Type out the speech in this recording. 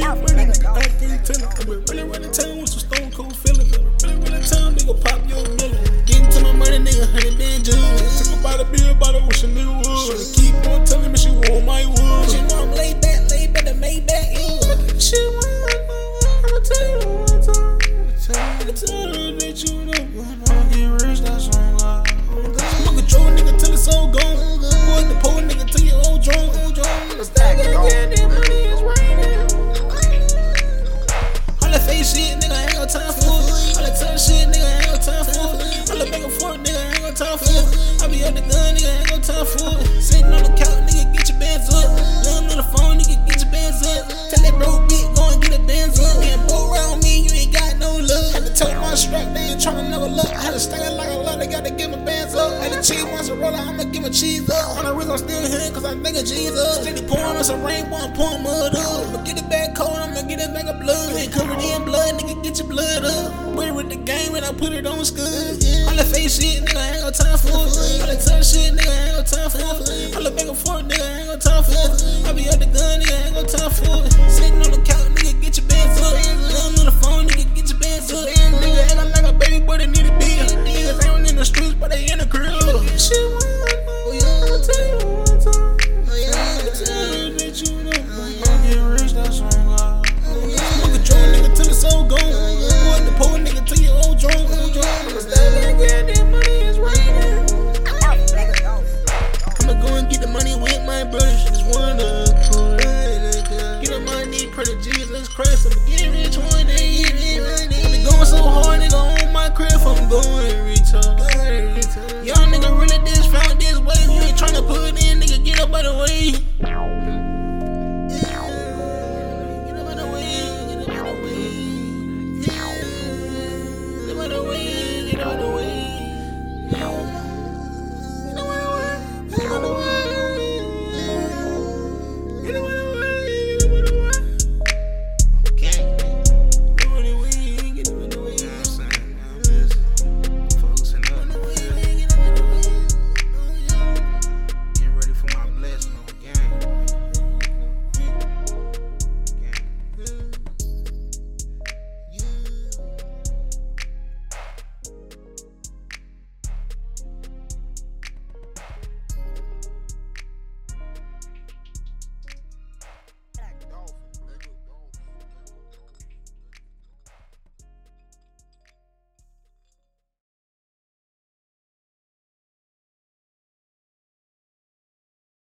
get money, nigga, I can't tell. I been really, really town with some stone cold feelings. Really, really town, nigga, pop your million. Get into my money, nigga, honey been juice. Took about a beer, about a wish a nigga would. She keep on telling me she want my wood. She know I'm laid back, laid back, the Maybach, yeah. She want I'ma tell you one time. I'ma tell her that you know. I'ma get rich, that's on oh, God. Smoke a Joe, nigga, till it's all gone. Boy, the poor shit, nigga, I ain't got time for it. All that tough shit, nigga, I ain't got time for it. All that back and forth, nigga, I ain't got time for it. I be at the gun, nigga, I ain't got time for it. Sitting on the couch, nigga, get your bands up. Laying on the phone, nigga, get your bands up. Tell that broke bitch, go and get a bands up. Getting broke around me, you ain't got no love. Had to tell my strap, they ain't tryna never look. I had to stand like a lot, they gotta give my bands up. Had to cheese once a roller, I'ma give my cheese up. On the wrist, I'm still here, cause I think of Jesus. Steady pouring on some rainbow, I'm pouring mud up. I'ma get it back cold, I'ma get it back of blood. Covered in blood, nigga, get your blood up. Wait with the game when I put it on scud. All that fake shit, nigga, I ain't got time for it. All that tough shit, nigga, I ain't got time for it. All that back and forth, nigga, I ain't got time for it. I be at the gun, nigga, I ain't got time for it. To Jesus Christ. I'ma get rich one day. I've been going so hard, nigga, on my crib. I'm going retard. Young nigga really this found this wave. You ain't tryna put in, nigga, get up out the way.